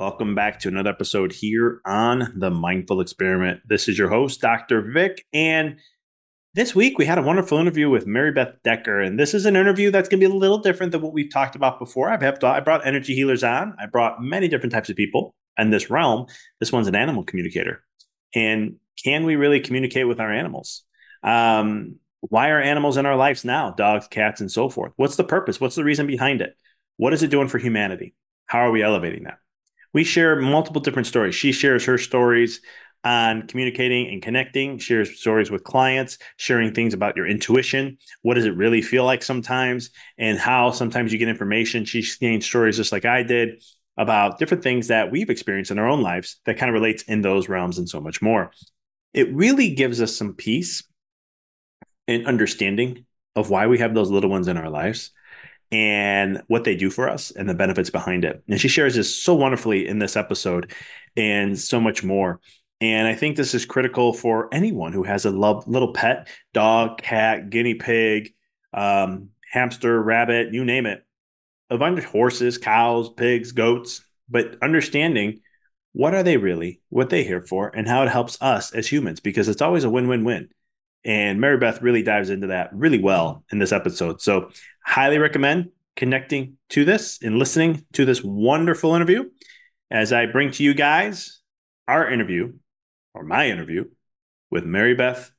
Welcome back to another episode here on the Mindful Experiment. This is your host, Dr. Vic, and this week we had a wonderful interview with Maribeth Decker, and this is an interview that's going to be a little different than what we've talked about before. I've had, I brought energy healers on. I brought many different types of people in this realm. This one's an animal communicator, and can we really communicate with our animals? Um, why are animals in our lives now? Dogs, cats, and so forth. What's the purpose? What's the reason behind it? What is it doing for humanity? How are we elevating that? We share multiple different stories. She shares her stories on communicating and connecting, shares stories with clients, sharing things about your intuition. What does it really feel like sometimes, and how sometimes you get information. She's gained stories just like I did about different things that we've experienced in our own lives that kind of relates in those realms and so much more. It really gives us some peace and understanding of why we have those little ones in our lives and what they do for us and the benefits behind it. And she shares this so wonderfully in this episode and so much more. And I think this is critical for anyone who has a love, little pet dog, cat, guinea pig, um, hamster, rabbit, you name it. Of under horses, cows, pigs, goats, but understanding what are they really, what they here for, and how it helps us as humans, because it's always a win-win-win. And Maribeth really dives into that really well in this episode. So, highly recommend connecting to this and listening to this wonderful interview as I bring to you guys our interview or my interview with Maribeth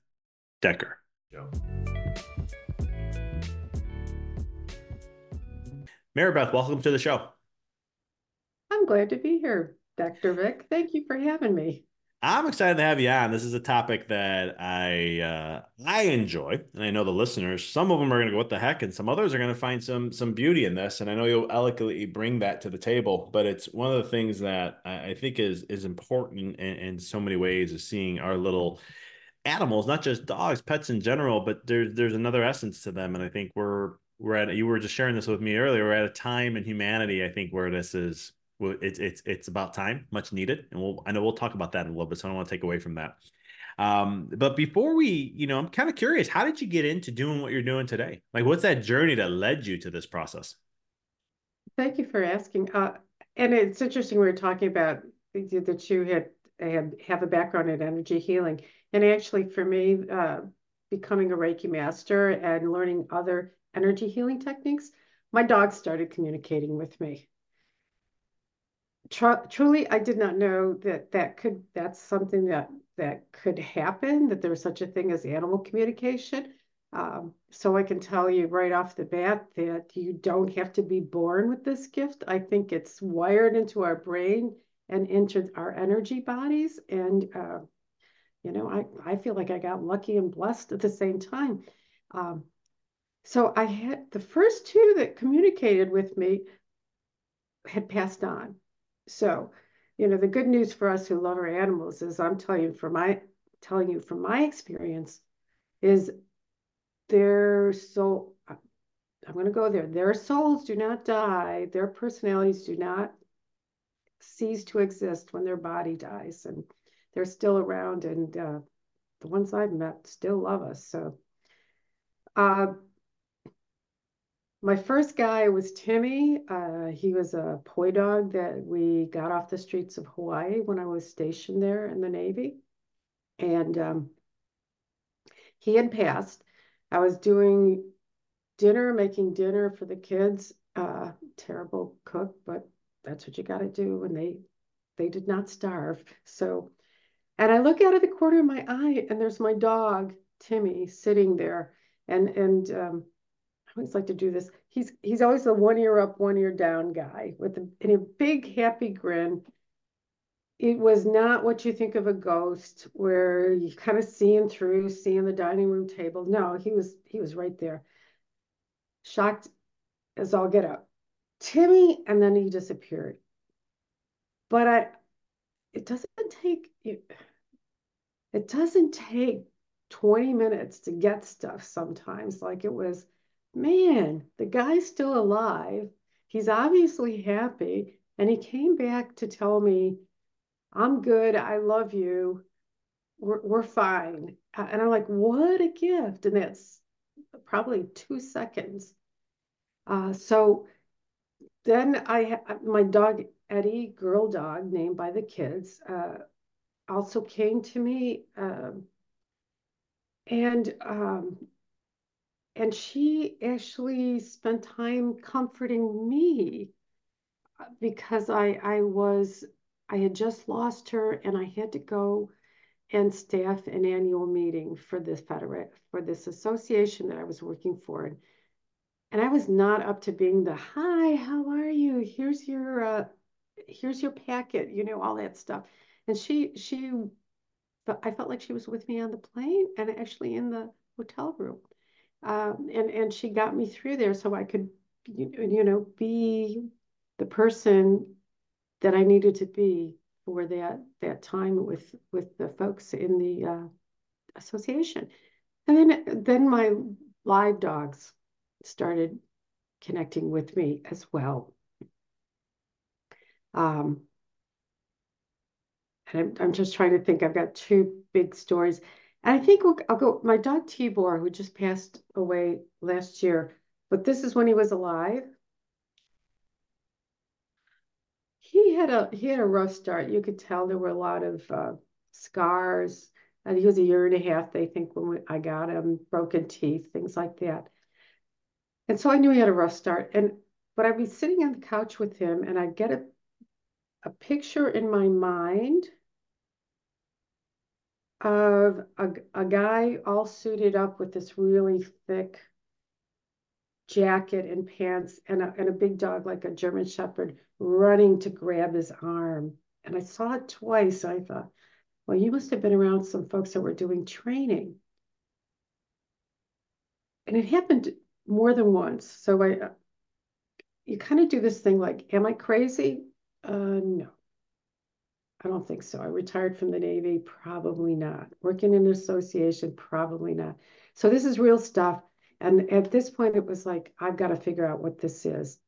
Decker. Maribeth, welcome to the show. I'm glad to be here, Dr. Vic. Thank you for having me. I'm excited to have you on. This is a topic that I uh, I enjoy, and I know the listeners. Some of them are going to go, "What the heck?" and some others are going to find some some beauty in this. And I know you'll eloquently bring that to the table. But it's one of the things that I, think is is important in, in so many ways is seeing our little animals, not just dogs, pets in general, but there's there's another essence to them. And I think we're we're at you were just sharing this with me earlier. We're at a time in humanity, I think, where this is well, it's it's it's about time, much needed, and we'll I know we'll talk about that in a little bit. So I don't want to take away from that. Um, but before we, you know, I'm kind of curious, how did you get into doing what you're doing today? Like, what's that journey that led you to this process? Thank you for asking. Uh, and it's interesting we were talking about that you had had have a background in energy healing, and actually for me, uh, becoming a Reiki master and learning other energy healing techniques, my dog started communicating with me. Tr- truly, I did not know that that could, that's something that that could happen, that there's such a thing as animal communication. Um, so I can tell you right off the bat that you don't have to be born with this gift. I think it's wired into our brain and into our energy bodies. And, uh, you know, I, I feel like I got lucky and blessed at the same time. Um, so I had the first two that communicated with me had passed on. So, you know, the good news for us who love our animals is I'm telling you from my telling you from my experience is their soul I'm going to go there. Their souls do not die. Their personalities do not cease to exist when their body dies, and they're still around. And uh, the ones I've met still love us. So, uh, my first guy was Timmy. Uh, he was a poi dog that we got off the streets of Hawaii when I was stationed there in the Navy. And um, he had passed. I was doing dinner, making dinner for the kids. Uh, terrible cook, but that's what you got to do. And they they did not starve. So, and I look out of the corner of my eye, and there's my dog Timmy sitting there, and and um, always like to do this. He's he's always the one ear up, one ear down guy with a, a big happy grin. It was not what you think of a ghost, where you kind of seeing through, seeing the dining room table. No, he was he was right there, shocked as all get up. Timmy, and then he disappeared. But I, it doesn't take it doesn't take 20 minutes to get stuff sometimes. Like it was man, the guy's still alive. He's obviously happy. And he came back to tell me, I'm good. I love you. We're, we're fine. And I'm like, what a gift. And that's probably two seconds. Uh, so then I, my dog, Eddie, girl dog, named by the kids, uh, also came to me. Uh, and um, and she actually spent time comforting me uh, because I I was I had just lost her and I had to go and staff an annual meeting for this federate for this association that I was working for. And, and I was not up to being the hi how are you? Here's your uh, here's your packet you know all that stuff. And she she I felt like she was with me on the plane and actually in the hotel room um, and and she got me through there so I could you, know be the person that I needed to be for that that time with with the folks in the uh, association. And then then my live dogs started connecting with me as well. Um, and I'm, I'm just trying to think. I've got two big stories and I think we'll, I'll go, my dog Tibor, who just passed away last year, but this is when he was alive. He had a he had a rough start. You could tell there were a lot of uh, scars. And he was a year and a half, they think, when we, I got him, broken teeth, things like that. And so I knew he had a rough start. And but I'd be sitting on the couch with him, and I'd get a a picture in my mind of a, a guy all suited up with this really thick jacket and pants and a, and a big dog like a German Shepherd running to grab his arm. And I saw it twice. I thought, well, you must have been around some folks that were doing training. And it happened more than once. So I, you kind of do this thing like, am I crazy? Uh, no. I don't think so. I retired from the Navy, probably not. Working in an association, probably not. So this is real stuff. And at this point, it was like, I've got to figure out what this is.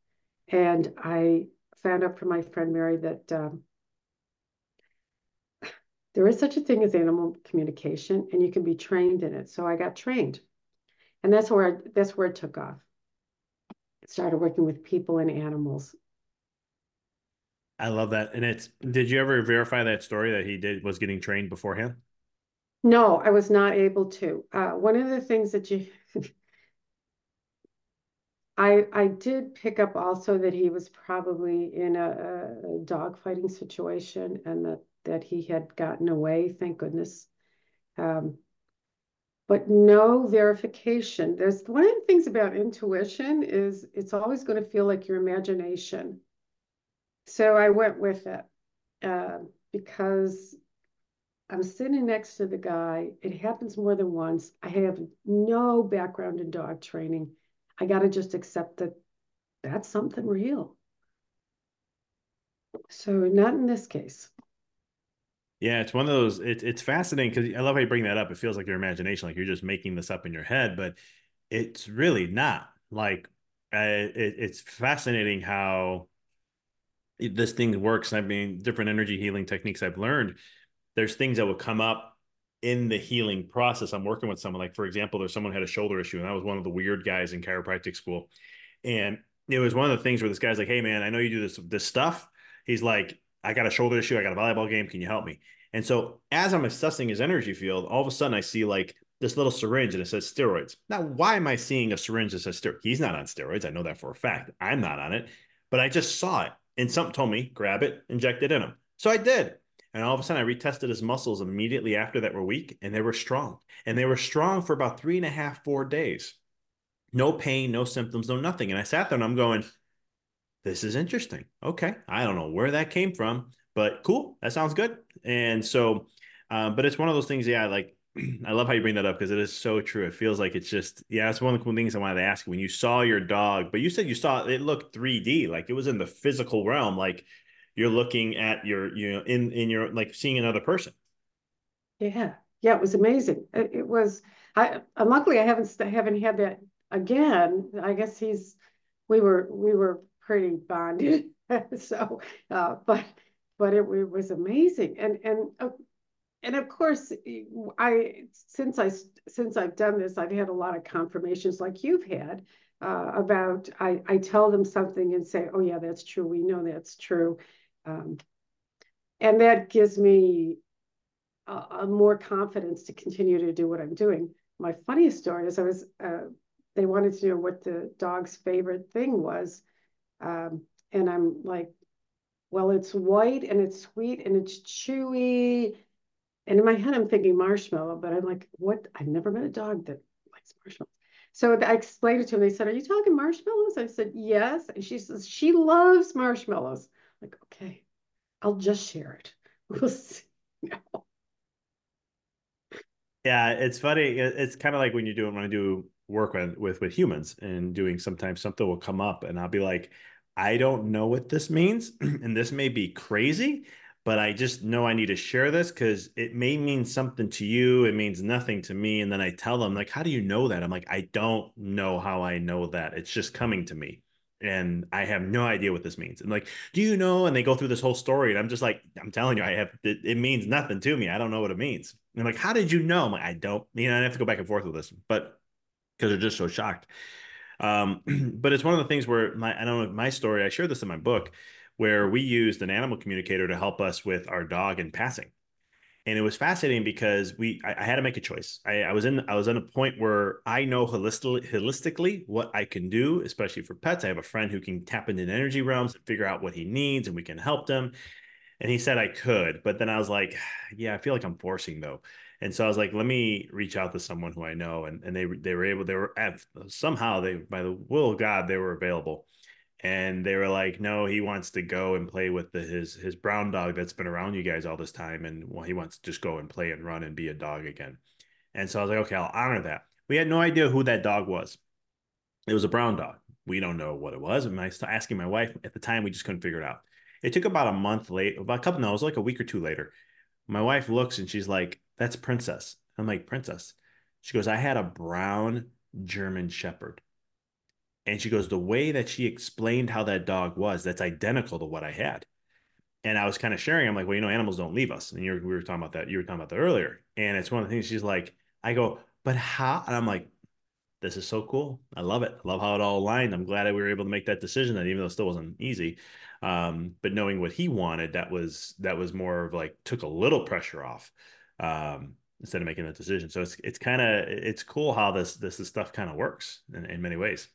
And I found out from my friend Mary that um, there is such a thing as animal communication, and you can be trained in it. So I got trained, and that's where that's where it took off. I started working with people and animals, I love that. And it's did you ever verify that story that he did was getting trained beforehand? No, I was not able to. Uh, one of the things that you I I did pick up also that he was probably in a, a dog fighting situation and that that he had gotten away, thank goodness. Um, but no verification. There's one of the things about intuition is it's always going to feel like your imagination. So I went with it uh, because I'm sitting next to the guy. It happens more than once. I have no background in dog training. I got to just accept that that's something real. So not in this case. Yeah, it's one of those. It, it's fascinating because I love how you bring that up. It feels like your imagination, like you're just making this up in your head, but it's really not. Like uh, it, it's fascinating how this thing works. I mean, different energy healing techniques I've learned. There's things that will come up in the healing process. I'm working with someone, like for example, there's someone had a shoulder issue, and I was one of the weird guys in chiropractic school, and it was one of the things where this guy's like, "Hey, man, I know you do this this stuff." He's like, I got a shoulder issue. I got a volleyball game. Can you help me? And so as I'm assessing his energy field, all of a sudden I see like this little syringe and it says steroids. Now, why am I seeing a syringe that says steroids? He's not on steroids. I know that for a fact. I'm not on it, but I just saw it and something told me grab it, inject it in him. So I did. And all of a sudden, I retested his muscles immediately after that were weak and they were strong. And they were strong for about three and a half, four days. No pain, no symptoms, no nothing. And I sat there and I'm going, this is interesting. Okay. I don't know where that came from, but cool. That sounds good. And so, um, but it's one of those things. Yeah. Like, I love how you bring that up because it is so true. It feels like it's just, yeah, it's one of the cool things I wanted to ask. When you saw your dog, but you said you saw it looked 3D, like it was in the physical realm, like you're looking at your, you know, in in your like seeing another person. Yeah, yeah, it was amazing. It, it was. I luckily I haven't I haven't had that again. I guess he's we were we were pretty bonded. so, uh, but but it, it, was amazing, and and uh, and of course, I since I since I've done this, I've had a lot of confirmations like you've had uh, about. I I tell them something and say, "Oh yeah, that's true. We know that's true," um, and that gives me a, a, more confidence to continue to do what I'm doing. My funniest story is I was. Uh, they wanted to know what the dog's favorite thing was um, and I'm like, well, it's white and it's sweet and it's chewy. And in my head, I'm thinking marshmallow, but I'm like, what? I've never met a dog that likes marshmallows. So I explained it to them. They said, Are you talking marshmallows? I said, Yes. And she says, She loves marshmallows. I'm like, okay, I'll just share it. We'll see. Yeah, it's funny. It's kind of like when you do when I do work with, with with humans and doing sometimes something will come up and I'll be like, I don't know what this means, and this may be crazy, but I just know I need to share this because it may mean something to you. It means nothing to me. And then I tell them, like, how do you know that? I'm like, I don't know how I know that. It's just coming to me. And I have no idea what this means. And like, do you know? And they go through this whole story. And I'm just like, I'm telling you, I have it, it means nothing to me. I don't know what it means. And I'm like, how did you know? I'm like, I don't, you know, I have to go back and forth with this, but because they're just so shocked. Um, but it's one of the things where my I don't know my story. I shared this in my book where we used an animal communicator to help us with our dog in passing. And it was fascinating because we I, I had to make a choice. I, I, was in I was in a point where I know holistically holistically what I can do, especially for pets. I have a friend who can tap into energy realms and figure out what he needs, and we can help them. And he said I could, but then I was like, yeah, I feel like I'm forcing though. And so I was like, let me reach out to someone who I know. And, and they, they were able, they were at, somehow they, by the will of God, they were available. And they were like, no, he wants to go and play with the, his, his brown dog that's been around you guys all this time. And well, he wants to just go and play and run and be a dog again. And so I was like, okay, I'll honor that. We had no idea who that dog was. It was a brown dog. We don't know what it was. And I was asking my wife at the time, we just couldn't figure it out. It took about a month late, about a couple, no, it was like a week or two later. My wife looks and she's like, that's Princess. I'm like, Princess. She goes, I had a brown German Shepherd. And she goes, the way that she explained how that dog was, that's identical to what I had. And I was kind of sharing. I'm like, well, you know, animals don't leave us. And you we were talking about that. You were talking about that earlier. And it's one of the things she's like, I go, but how? And I'm like, this is so cool. I love it. I love how it all aligned. I'm glad that we were able to make that decision. That even though it still wasn't easy, um, but knowing what he wanted, that was that was more of like took a little pressure off. Um, instead of making that decision. So it's it's kind of it's cool how this this, this stuff kind of works in, in many ways.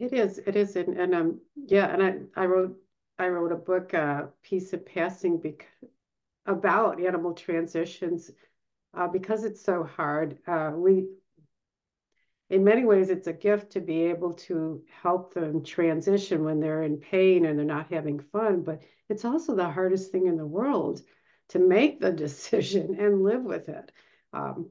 It is, it is, and, and um, yeah, and I I wrote I wrote a book, uh, Peace in Passing, bec- about animal transitions, uh, because it's so hard. Uh, we, in many ways, it's a gift to be able to help them transition when they're in pain and they're not having fun. But it's also the hardest thing in the world to make the decision and live with it. Um,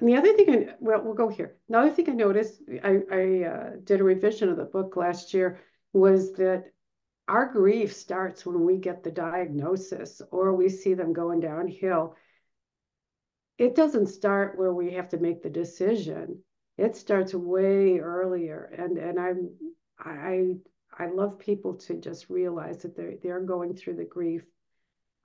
and the other thing, I, well, we'll go here. Another thing I noticed, I, I uh, did a revision of the book last year, was that our grief starts when we get the diagnosis or we see them going downhill. It doesn't start where we have to make the decision. It starts way earlier. And and I'm I I love people to just realize that they're they're going through the grief.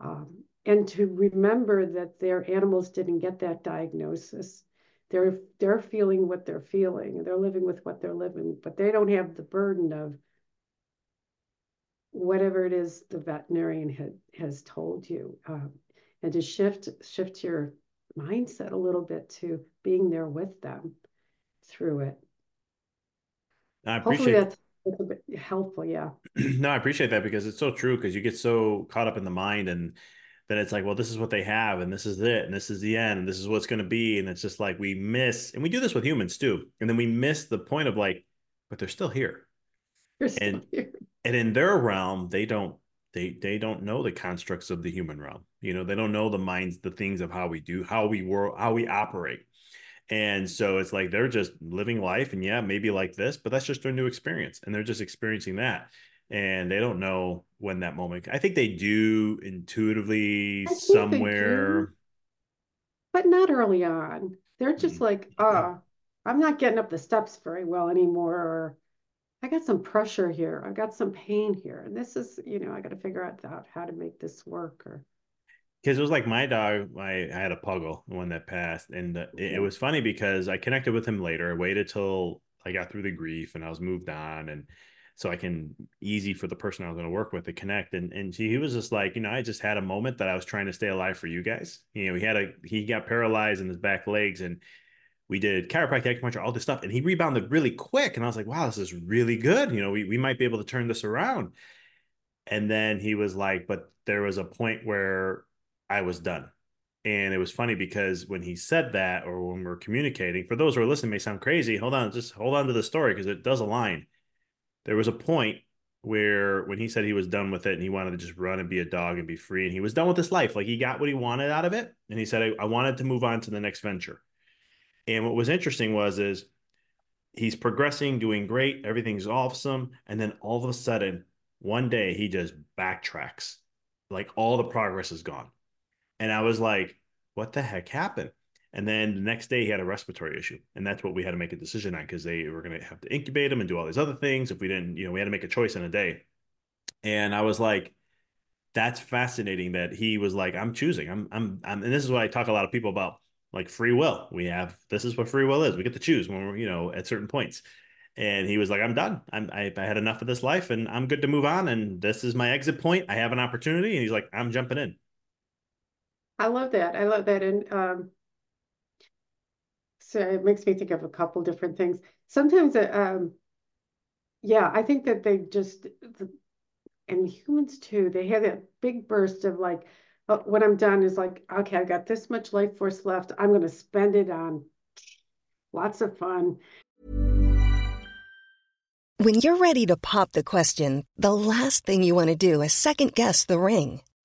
Um, and to remember that their animals didn't get that diagnosis they're they're feeling what they're feeling they're living with what they're living but they don't have the burden of whatever it is the veterinarian had, has told you. Um, and to shift shift your mindset a little bit to being there with them through it. I appreciate Hopefully that's, that's a bit helpful yeah. No, I appreciate that because it's so true because you get so caught up in the mind and then it's like, well, this is what they have, and this is it, and this is the end, and this is what's going to be. And it's just like we miss, and we do this with humans too. And then we miss the point of like, but they're still here. You're still and here. and in their realm, they don't they they don't know the constructs of the human realm. You know, they don't know the minds, the things of how we do, how we work, how we operate. And so it's like they're just living life, and yeah, maybe like this, but that's just their new experience, and they're just experiencing that and they don't know when that moment. I think they do intuitively somewhere. do, but not early on they're just Mm. like oh i'm not getting up the steps very well anymore or i got some pressure here i got some pain here and this is you know i got to figure out that, how to make this work or because it was like my dog I, I had a puggle the one that passed and uh, it, it was funny because i connected with him later i waited till i got through the grief and i was moved on and so i can easy for the person i was going to work with to connect and and he, he was just like you know i just had a moment that i was trying to stay alive for you guys you know he had a he got paralyzed in his back legs and we did chiropractic acupuncture all this stuff and he rebounded really quick and i was like wow this is really good you know we, we might be able to turn this around and then he was like but there was a point where I was done. And it was funny because when he said that, or when we're communicating, for those who are listening, may sound crazy. Hold on, just hold on to the story because it does align. There was a point where when he said he was done with it and he wanted to just run and be a dog and be free, and he was done with his life, like he got what he wanted out of it, and he said, I, I wanted to move on to the next venture. And what was interesting was is he's progressing, doing great, everything's awesome, and then all of a sudden, one day he just backtracks, like all the progress is gone and I was like, what the heck happened? And then the next day he had a respiratory issue. And that's what we had to make a decision on because they were going to have to incubate him and do all these other things. If we didn't, you know, we had to make a choice in a day. And I was like, that's fascinating that he was like, I'm choosing. I'm, I'm, I'm, and this is what I talk a lot of people about like free will. We have, this is what free will is. We get to choose when we're, you know, at certain points. And he was like, I'm done. I'm, I, I had enough of this life and I'm good to move on. And this is my exit point. I have an opportunity. And he's like, I'm jumping in. i love that i love that and um it makes me think of a couple different things. Sometimes uh, um yeah i think that they just and humans too they have that big burst of like oh, when i'm done is like okay I've got this much life force left. I'm going to spend it on lots of fun. When you're ready to pop the question, the last thing you want to do is second guess the ring.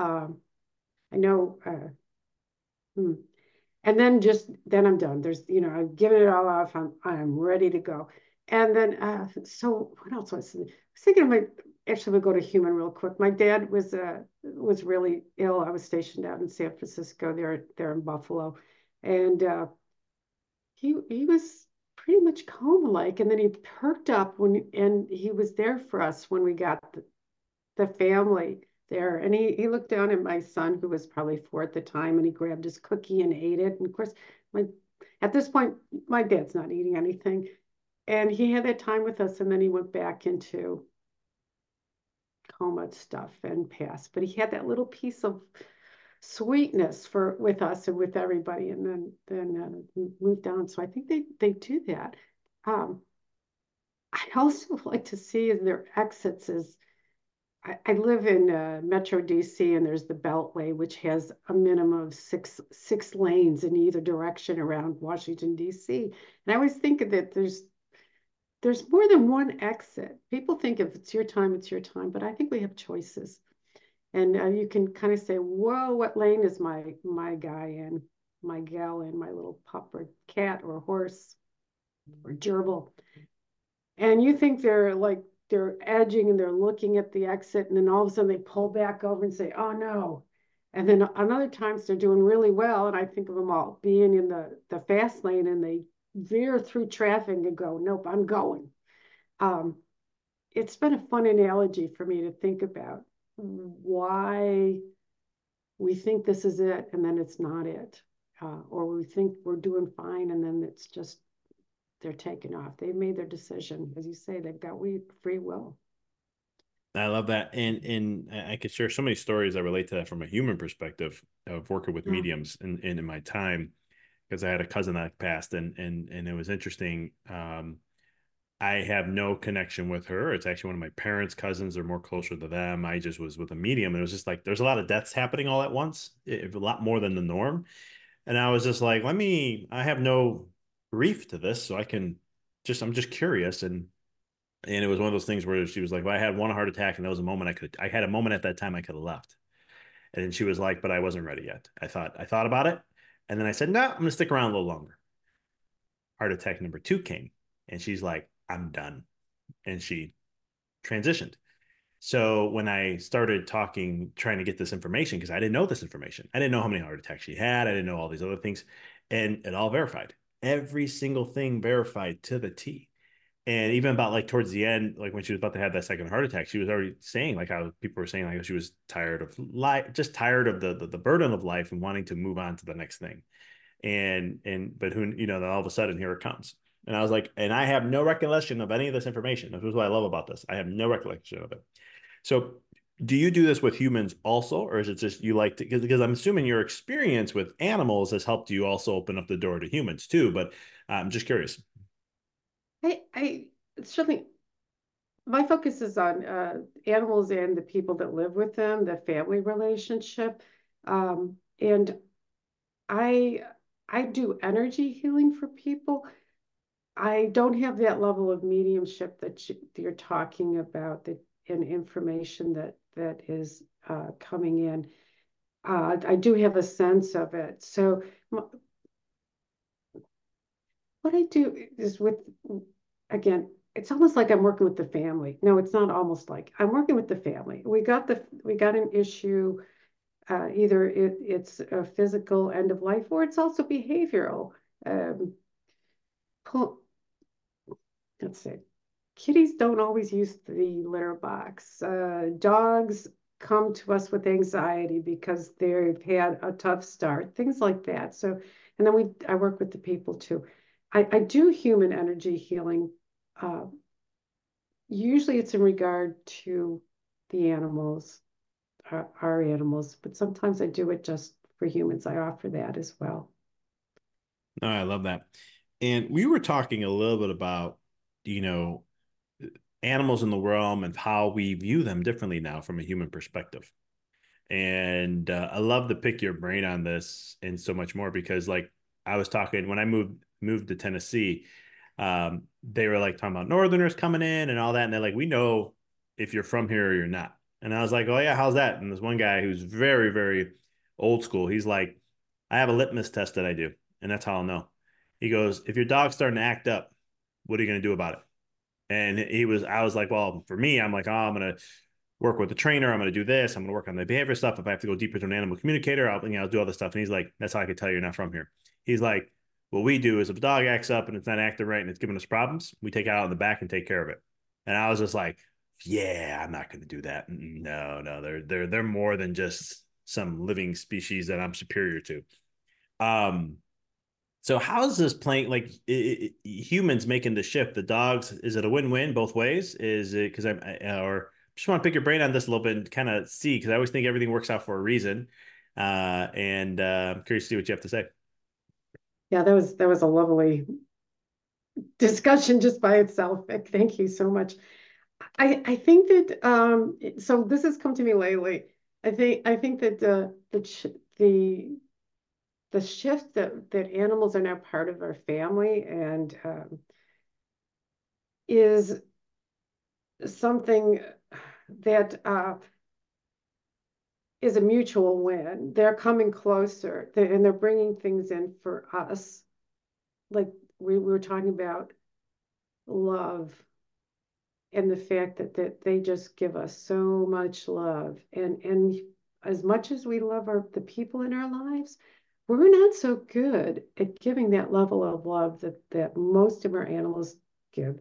Um, I know, uh, hmm. and then just, then I'm done. There's, you know, I've given it all off. I'm, I'm ready to go. And then, uh, so what else was, I was thinking my, actually we'll go to human real quick. My dad was, uh, was really ill. I was stationed out in San Francisco there, there in Buffalo. And, uh, he, he was pretty much coma-like. And then he perked up when, and he was there for us when we got the, the family there. And he, he looked down at my son, who was probably four at the time, and he grabbed his cookie and ate it. And of course, my at this point, my dad's not eating anything. And he had that time with us, and then he went back into coma stuff and passed. But he had that little piece of sweetness for with us and with everybody, and then then uh, moved on. So I think they they do that. Um, I also like to see in their exits is I, live in uh, Metro DC, and there's the Beltway, which has a minimum of six six lanes in either direction around Washington DC. And I always think that there's there's more than one exit. People think if it's your time, it's your time, but I think we have choices, and uh, you can kind of say, "Whoa, what lane is my my guy in, my gal in, my little pup or cat or horse or gerbil," and you think they're like they're edging and they're looking at the exit and then all of a sudden they pull back over and say oh no. And then on other times they're doing really well and i think of them all being in the the fast lane and they veer through traffic and go nope i'm going. Um, it's been a fun analogy for me to think about why we think this is it and then it's not it uh, or we think we're doing fine and then it's just they're taken off. They've made their decision. As you say, they've got we free will. I love that. And and I could share so many stories that relate to that from a human perspective of working with yeah. mediums and, in, in my time. Because I had a cousin that passed and and and it was interesting. Um, I have no connection with her. It's actually one of my parents' cousins. They're more closer to them. I just was with a medium. And it was just like there's a lot of deaths happening all at once, a lot more than the norm. And I was just like, let me, I have no grief to this, so I can just I'm just curious and and it was one of those things where she was like, well, I had one heart attack and that was a moment I could I had a moment at that time I could have left. And then she was like, but I wasn't ready yet. I thought I thought about it. And then I said, no, I'm gonna stick around a little longer. Heart attack number two came and she's like, I'm done. And she transitioned. So when I started talking, trying to get this information, because I didn't know this information, I didn't know how many heart attacks she had. I didn't know all these other things. And it all verified every single thing verified to the T. And even about like towards the end, like when she was about to have that second heart attack, she was already saying like how people were saying like she was tired of life, just tired of the, the, the burden of life and wanting to move on to the next thing. And and but who you know, then all of a sudden here it comes. And I was like, and I have no recollection of any of this information. This is what I love about this. I have no recollection of it. So do you do this with humans also or is it just you like to because i'm assuming your experience with animals has helped you also open up the door to humans too but i'm just curious. I i certainly my focus is on uh, animals and the people that live with them the family relationship um, and i i do energy healing for people. I don't have that level of mediumship that you, you're talking about that and information that that is uh, coming in. Uh, I do have a sense of it. So what I do is with, again, it's almost like I'm working with the family. No, it's not almost like I'm working with the family. We got the we got an issue. Uh, either it, it's a physical end of life or it's also behavioral. Um, pull, let's see kitties don't always use the litter box. Uh, dogs come to us with anxiety because they've had a tough start, things like that. So, and then we, I work with the people too. I, I do human energy healing. Uh, usually it's in regard to the animals, our, our animals, but sometimes I do it just for humans. I offer that as well. Oh, I love that. And we were talking a little bit about, you know, animals in the realm and how we view them differently now from a human perspective. And uh, I love to pick your brain on this and so much more because, like, I was talking when I moved moved to Tennessee, um, they were like talking about Northerners coming in and all that, and they're like, "We know if you're from here or you're not." And I was like, "Oh yeah, how's that?" And this one guy who's very very old school, he's like, "I have a litmus test that I do, and that's how I'll know." He goes, "If your dog's starting to act up, what are you going to do about it?" And he was, I was like, "Well, for me, I'm like, oh, I'm to." work with the trainer. I'm to do this. I'm to work on the behavior stuff. If I have to go deeper to an animal communicator, I'll, you know, I'll do all this stuff. And he's like, that's how I can tell you're not from here. He's like, what we do is if a dog acts up and it's not acting right and it's giving us problems, we take it out in the back and take care of it. And I was just like, yeah, I'm not to do that. No, no, they're they're they're more than just some living species that I'm superior to. Um, so how's this playing? Like it, it, humans making the shift, the dogs. Is it a win-win both ways? Is it because I'm or just want to pick your brain on this a little bit and kind of see because I always think everything works out for a reason. Uh, and uh, I'm curious to see what you have to say. Yeah, that was that was a lovely discussion just by itself. Thank you so much. I I think that um, so this has come to me lately. I think I think that the the the the shift that that animals are now part of our family and um, is something that uh, is a mutual win. They're coming closer they're, and they're bringing things in for us. Like we, we were talking about love and the fact that, that they just give us so much love. And, and as much as we love our, the people in our lives, we're not so good at giving that level of love that, that most of our animals give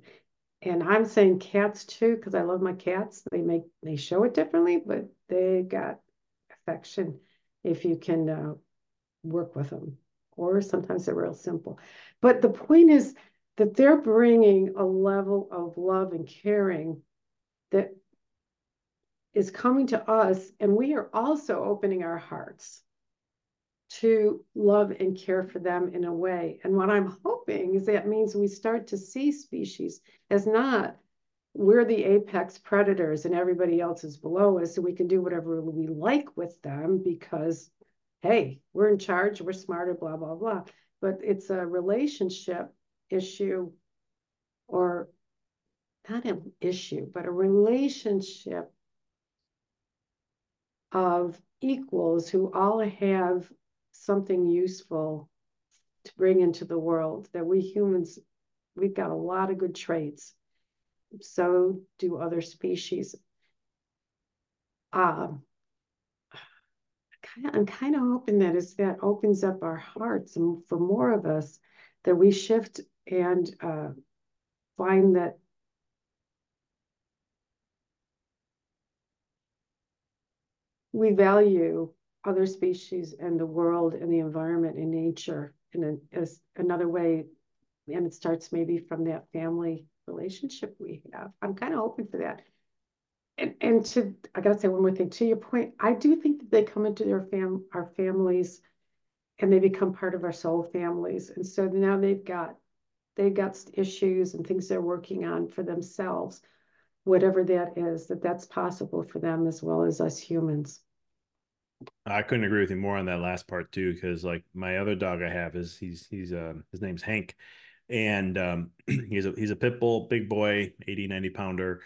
and I'm saying cats too because I love my cats. They make they show it differently, but they got affection if you can uh, work with them. Or sometimes they're real simple. But the point is that they're bringing a level of love and caring that is coming to us, and we are also opening our hearts to love and care for them in a way. And what I'm hoping is that means we start to see species as not we're the apex predators and everybody else is below us, so we can do whatever we like with them because, hey, we're in charge, we're smarter, blah, blah, blah. But it's a relationship issue or not an issue, but a relationship of equals who all have something useful to bring into the world that we humans we've got a lot of good traits. So do other species. Um, I'm kind of hoping that as that opens up our hearts and for more of us that we shift and uh, find that we value other species and the world and the environment and nature in a, another way. And it starts maybe from that family relationship we have. I'm kind of hoping for that. And, and to, I got to say one more thing. To your point, I do think that they come into their fam, our families and they become part of our soul families. And so now they've got, they've got issues and things they're working on for themselves, whatever that is, that that's possible for them as well as us humans. I couldn't agree with you more on that last part too, because like my other dog I have is he's he's uh, his name's Hank, and um, he's a he's a pit bull, big boy, 80, 90 pounder,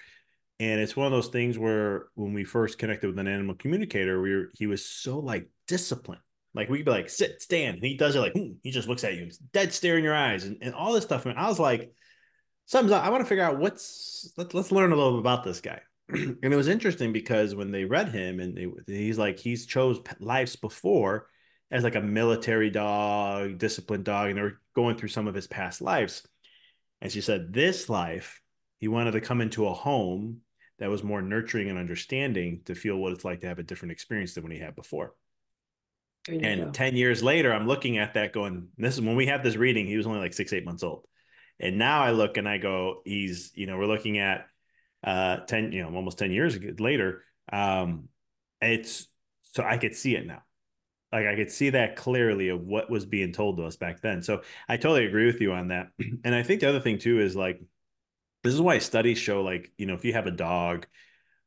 and it's one of those things where when we first connected with an animal communicator, we were he was so like disciplined. Like we could be like sit, stand, and he does it like hmm, he just looks at you, dead stare in your eyes, and, and all this stuff. And I was like, sometimes I want to figure out what's let's let's learn a little about this guy. and it was interesting because when they read him and they, he's like he's chose lives before as like a military dog disciplined dog and they were going through some of his past lives. And she said this life he wanted to come into a home that was more nurturing and understanding to feel what it's like to have a different experience than when he had before. And go. 10 years later i'm looking at that going this is when we had this reading he was only like six eight months old. And now i look and i go he's you know we're looking at uh 10 you know almost 10 years later um it's so i could see it now Like I could see that clearly of what was being told to us back then. So I totally agree with you on that. And I think the other thing too is like this is why studies show like, you know, if you have a dog,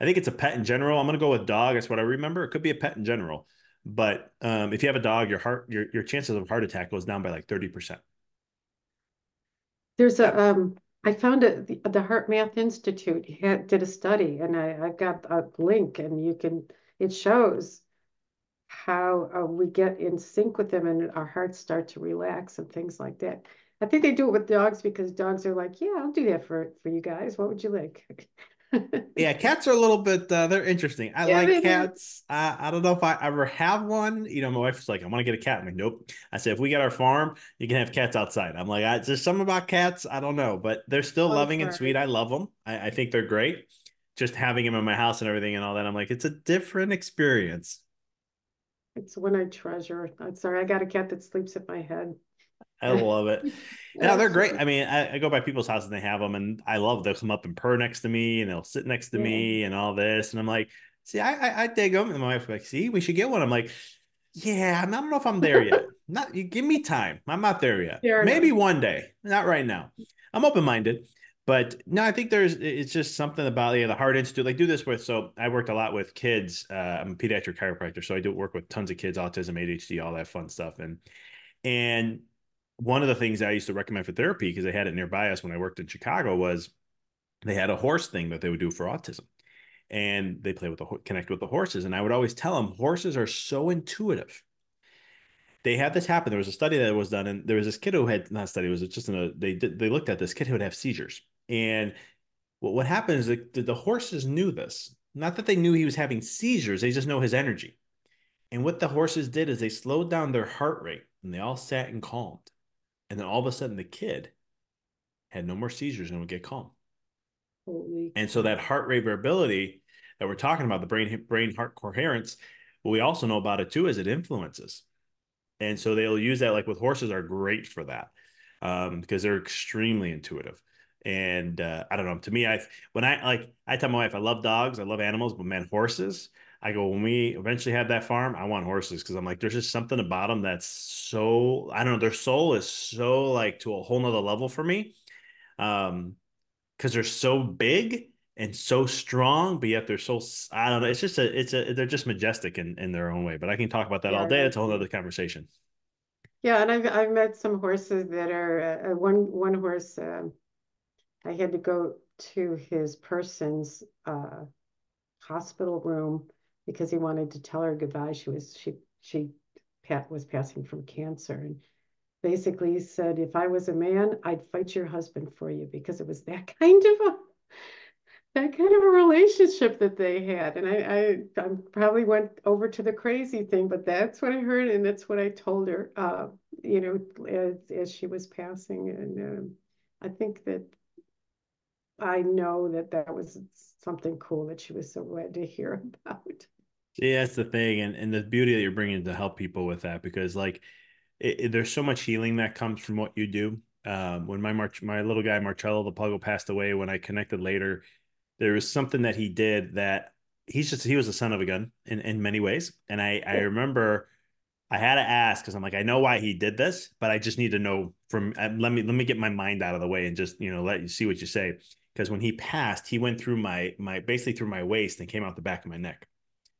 I think it's a pet in general. I'm going to go with dog. That's what I remember. It could be a pet in general. But um, if you have a dog, your heart, your, your chances of heart attack goes down by like 30%. There's a, um, I found it, the, the HeartMath Institute had, did a study and I, I've got a link and you can, it shows how uh, we get in sync with them and our hearts start to relax and things like that. I think they do it with dogs because dogs are like, yeah, I'll do that for for you guys. What would you like? yeah, cats are a little bit uh, they're interesting. I yeah, like cats. I, I don't know if I ever have one. You know, my wife's like, I want to get a cat. I'm like, nope. I said, if we get our farm, you can have cats outside. I'm like, I, there's something about cats. I don't know, but they're still oh, loving and sweet. I love them. I, I think they're great. Just having them in my house and everything and all that. I'm like, it's a different experience. It's one I treasure. I'm sorry, I got a cat that sleeps at my head. I love it. yeah, they're great. I mean, I, I, go by people's houses and they have them, and I love they'll come up and purr next to me, and they'll sit next to yeah. me, and all this. And I'm like, see, I I, I dig them. And my wife's like, see, we should get one. I'm like, yeah, I don't know if I'm there yet. not you give me time. I'm not there yet. Fair Maybe enough. one day. Not right now. I'm open minded. But no, I think there's it's just something about yeah, the Heart Institute. Like do this with so I worked a lot with kids. Uh, I'm a pediatric chiropractor, so I do work with tons of kids, autism, ADHD, all that fun stuff. And and one of the things I used to recommend for therapy because they had it nearby us when I worked in Chicago was they had a horse thing that they would do for autism, and they play with the connect with the horses. And I would always tell them horses are so intuitive. They had this happen. There was a study that was done, and there was this kid who had not study. It was just in a they did they looked at this kid who would have seizures, and what what happened is that the horses knew this. Not that they knew he was having seizures, they just know his energy. And what the horses did is they slowed down their heart rate and they all sat and calmed. And then all of a sudden, the kid had no more seizures and would get calm. Holy and so that heart rate variability that we're talking about, the brain brain heart coherence, what we also know about it too is it influences. And so they'll use that like with horses are great for that um, because they're extremely intuitive. And uh, I don't know. To me, I when I like I tell my wife I love dogs, I love animals, but man, horses. I go when we eventually have that farm, I want horses because I'm like, there's just something about them that's so I don't know. Their soul is so like to a whole nother level for me, um, because they're so big and so strong, but yet they're so I don't know. It's just a it's a they're just majestic in in their own way. But I can talk about that yeah, all day. It's a whole other conversation. Yeah, and I've I've met some horses that are uh, one one horse. Uh, I had to go to his person's uh, hospital room because he wanted to tell her goodbye. She was she she Pat was passing from cancer and basically he said, if I was a man, I'd fight your husband for you because it was that kind of a that kind of a relationship that they had. And I, I, I probably went over to the crazy thing, but that's what I heard, and that's what I told her. Uh, you know, as as she was passing, and um, I think that I know that that was something cool that she was so glad to hear about. Yeah, that's the thing, and and the beauty that you're bringing to help people with that because like it, it, there's so much healing that comes from what you do. Um, when my March, my little guy Marcello the Puggle passed away, when I connected later, there was something that he did that he's just he was a son of a gun in in many ways, and I I remember I had to ask because I'm like I know why he did this, but I just need to know from uh, let me let me get my mind out of the way and just you know let you see what you say because when he passed, he went through my my basically through my waist and came out the back of my neck.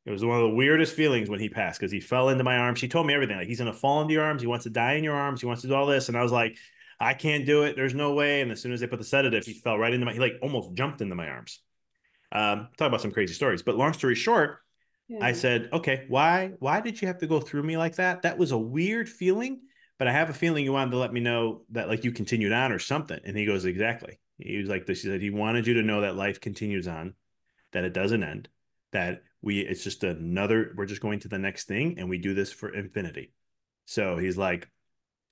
It was one of the weirdest feelings when he passed because he fell into my arms. She told me everything. Like he's gonna fall into your arms. He wants to die in your arms. He wants to do all this. And I was like, I can't do it. There's no way. And as soon as they put the sedative, he fell right into my. He like almost jumped into my arms. Um, talk about some crazy stories. But long story short, yeah. I said, okay, why why did you have to go through me like that? That was a weird feeling. But I have a feeling you wanted to let me know that like you continued on or something. And he goes, exactly. He was like this. He said he wanted you to know that life continues on, that it doesn't end, that we it's just another we're just going to the next thing and we do this for infinity. So he's like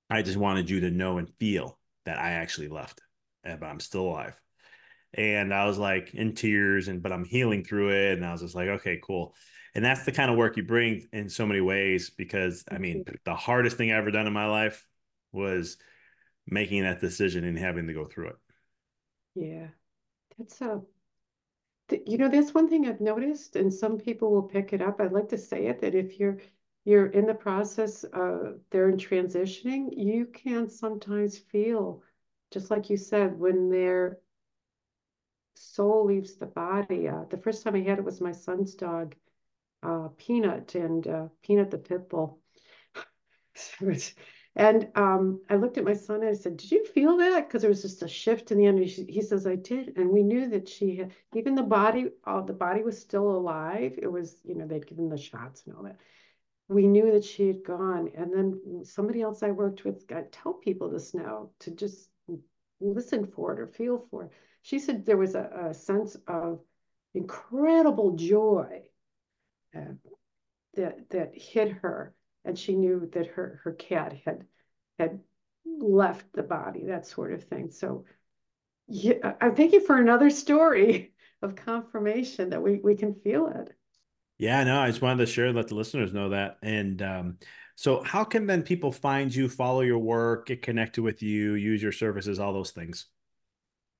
i just wanted you to know and feel that i actually left eh, but i'm still alive. And i was like in tears and but i'm healing through it and i was just like okay cool. And that's the kind of work you bring in so many ways because i mean mm-hmm. the hardest thing i ever done in my life was making that decision and having to go through it. Yeah. That's a you know, that's one thing I've noticed, and some people will pick it up. I'd like to say it that if you're you're in the process of they're in transitioning, you can sometimes feel, just like you said, when their soul leaves the body. Uh, the first time I had it was my son's dog, uh, Peanut, and uh, Peanut the pit bull. And um, I looked at my son and I said, Did you feel that? Because there was just a shift in the energy. He says, I did. And we knew that she had, even the body, uh, the body was still alive. It was, you know, they'd given the shots and all that. We knew that she had gone. And then somebody else I worked with, I tell people this now to just listen for it or feel for it. She said there was a, a sense of incredible joy uh, that that hit her and she knew that her her cat had had left the body, that sort of thing. So yeah, I thank you for another story of confirmation that we we can feel it. Yeah, no, I just wanted to share, let the listeners know that. And um, so, how can then people find you, follow your work, get connected with you, use your services, all those things?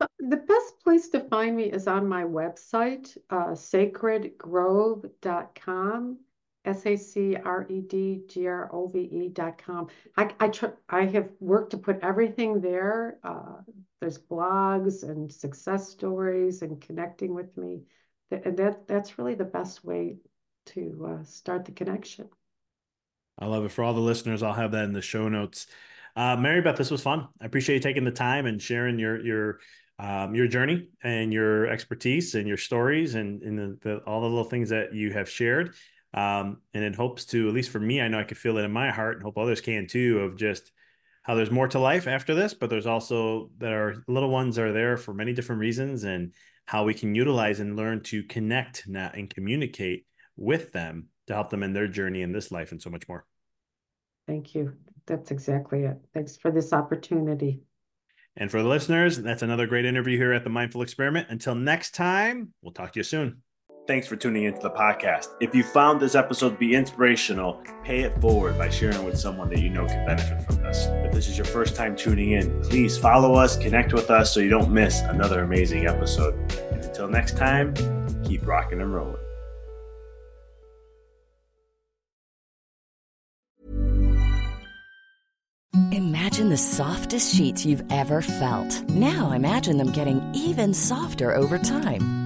Uh, the best place to find me is on my website, uh, sacredgrove.com. S-A-C-R-E-D-G-R-O-V-E dot com. I, I, tr- I have worked to put everything there. Uh, there's blogs and success stories and connecting with me. And that, that's really the best way to uh, start the connection. I love it. For all the listeners, I'll have that in the show notes. Uh, Maribeth, this was fun. I appreciate you taking the time and sharing your your um, your journey and your expertise and your stories and, and the, the, all the little things that you have shared. Um, and it hopes to, at least for me, I know I can feel it in my heart and hope others can too, of just how there's more to life after this, but there's also that our little ones are there for many different reasons and how we can utilize and learn to connect and communicate with them to help them in their journey in this life and so much more. Thank you. That's exactly it. Thanks for this opportunity. And for the listeners, that's another great interview here at the Mindful Experiment. Until next time, we'll talk to you soon. Thanks for tuning into the podcast. If you found this episode to be inspirational, pay it forward by sharing with someone that you know can benefit from this. If this is your first time tuning in, please follow us, connect with us so you don't miss another amazing episode. And until next time, keep rocking and rolling. Imagine the softest sheets you've ever felt. Now imagine them getting even softer over time.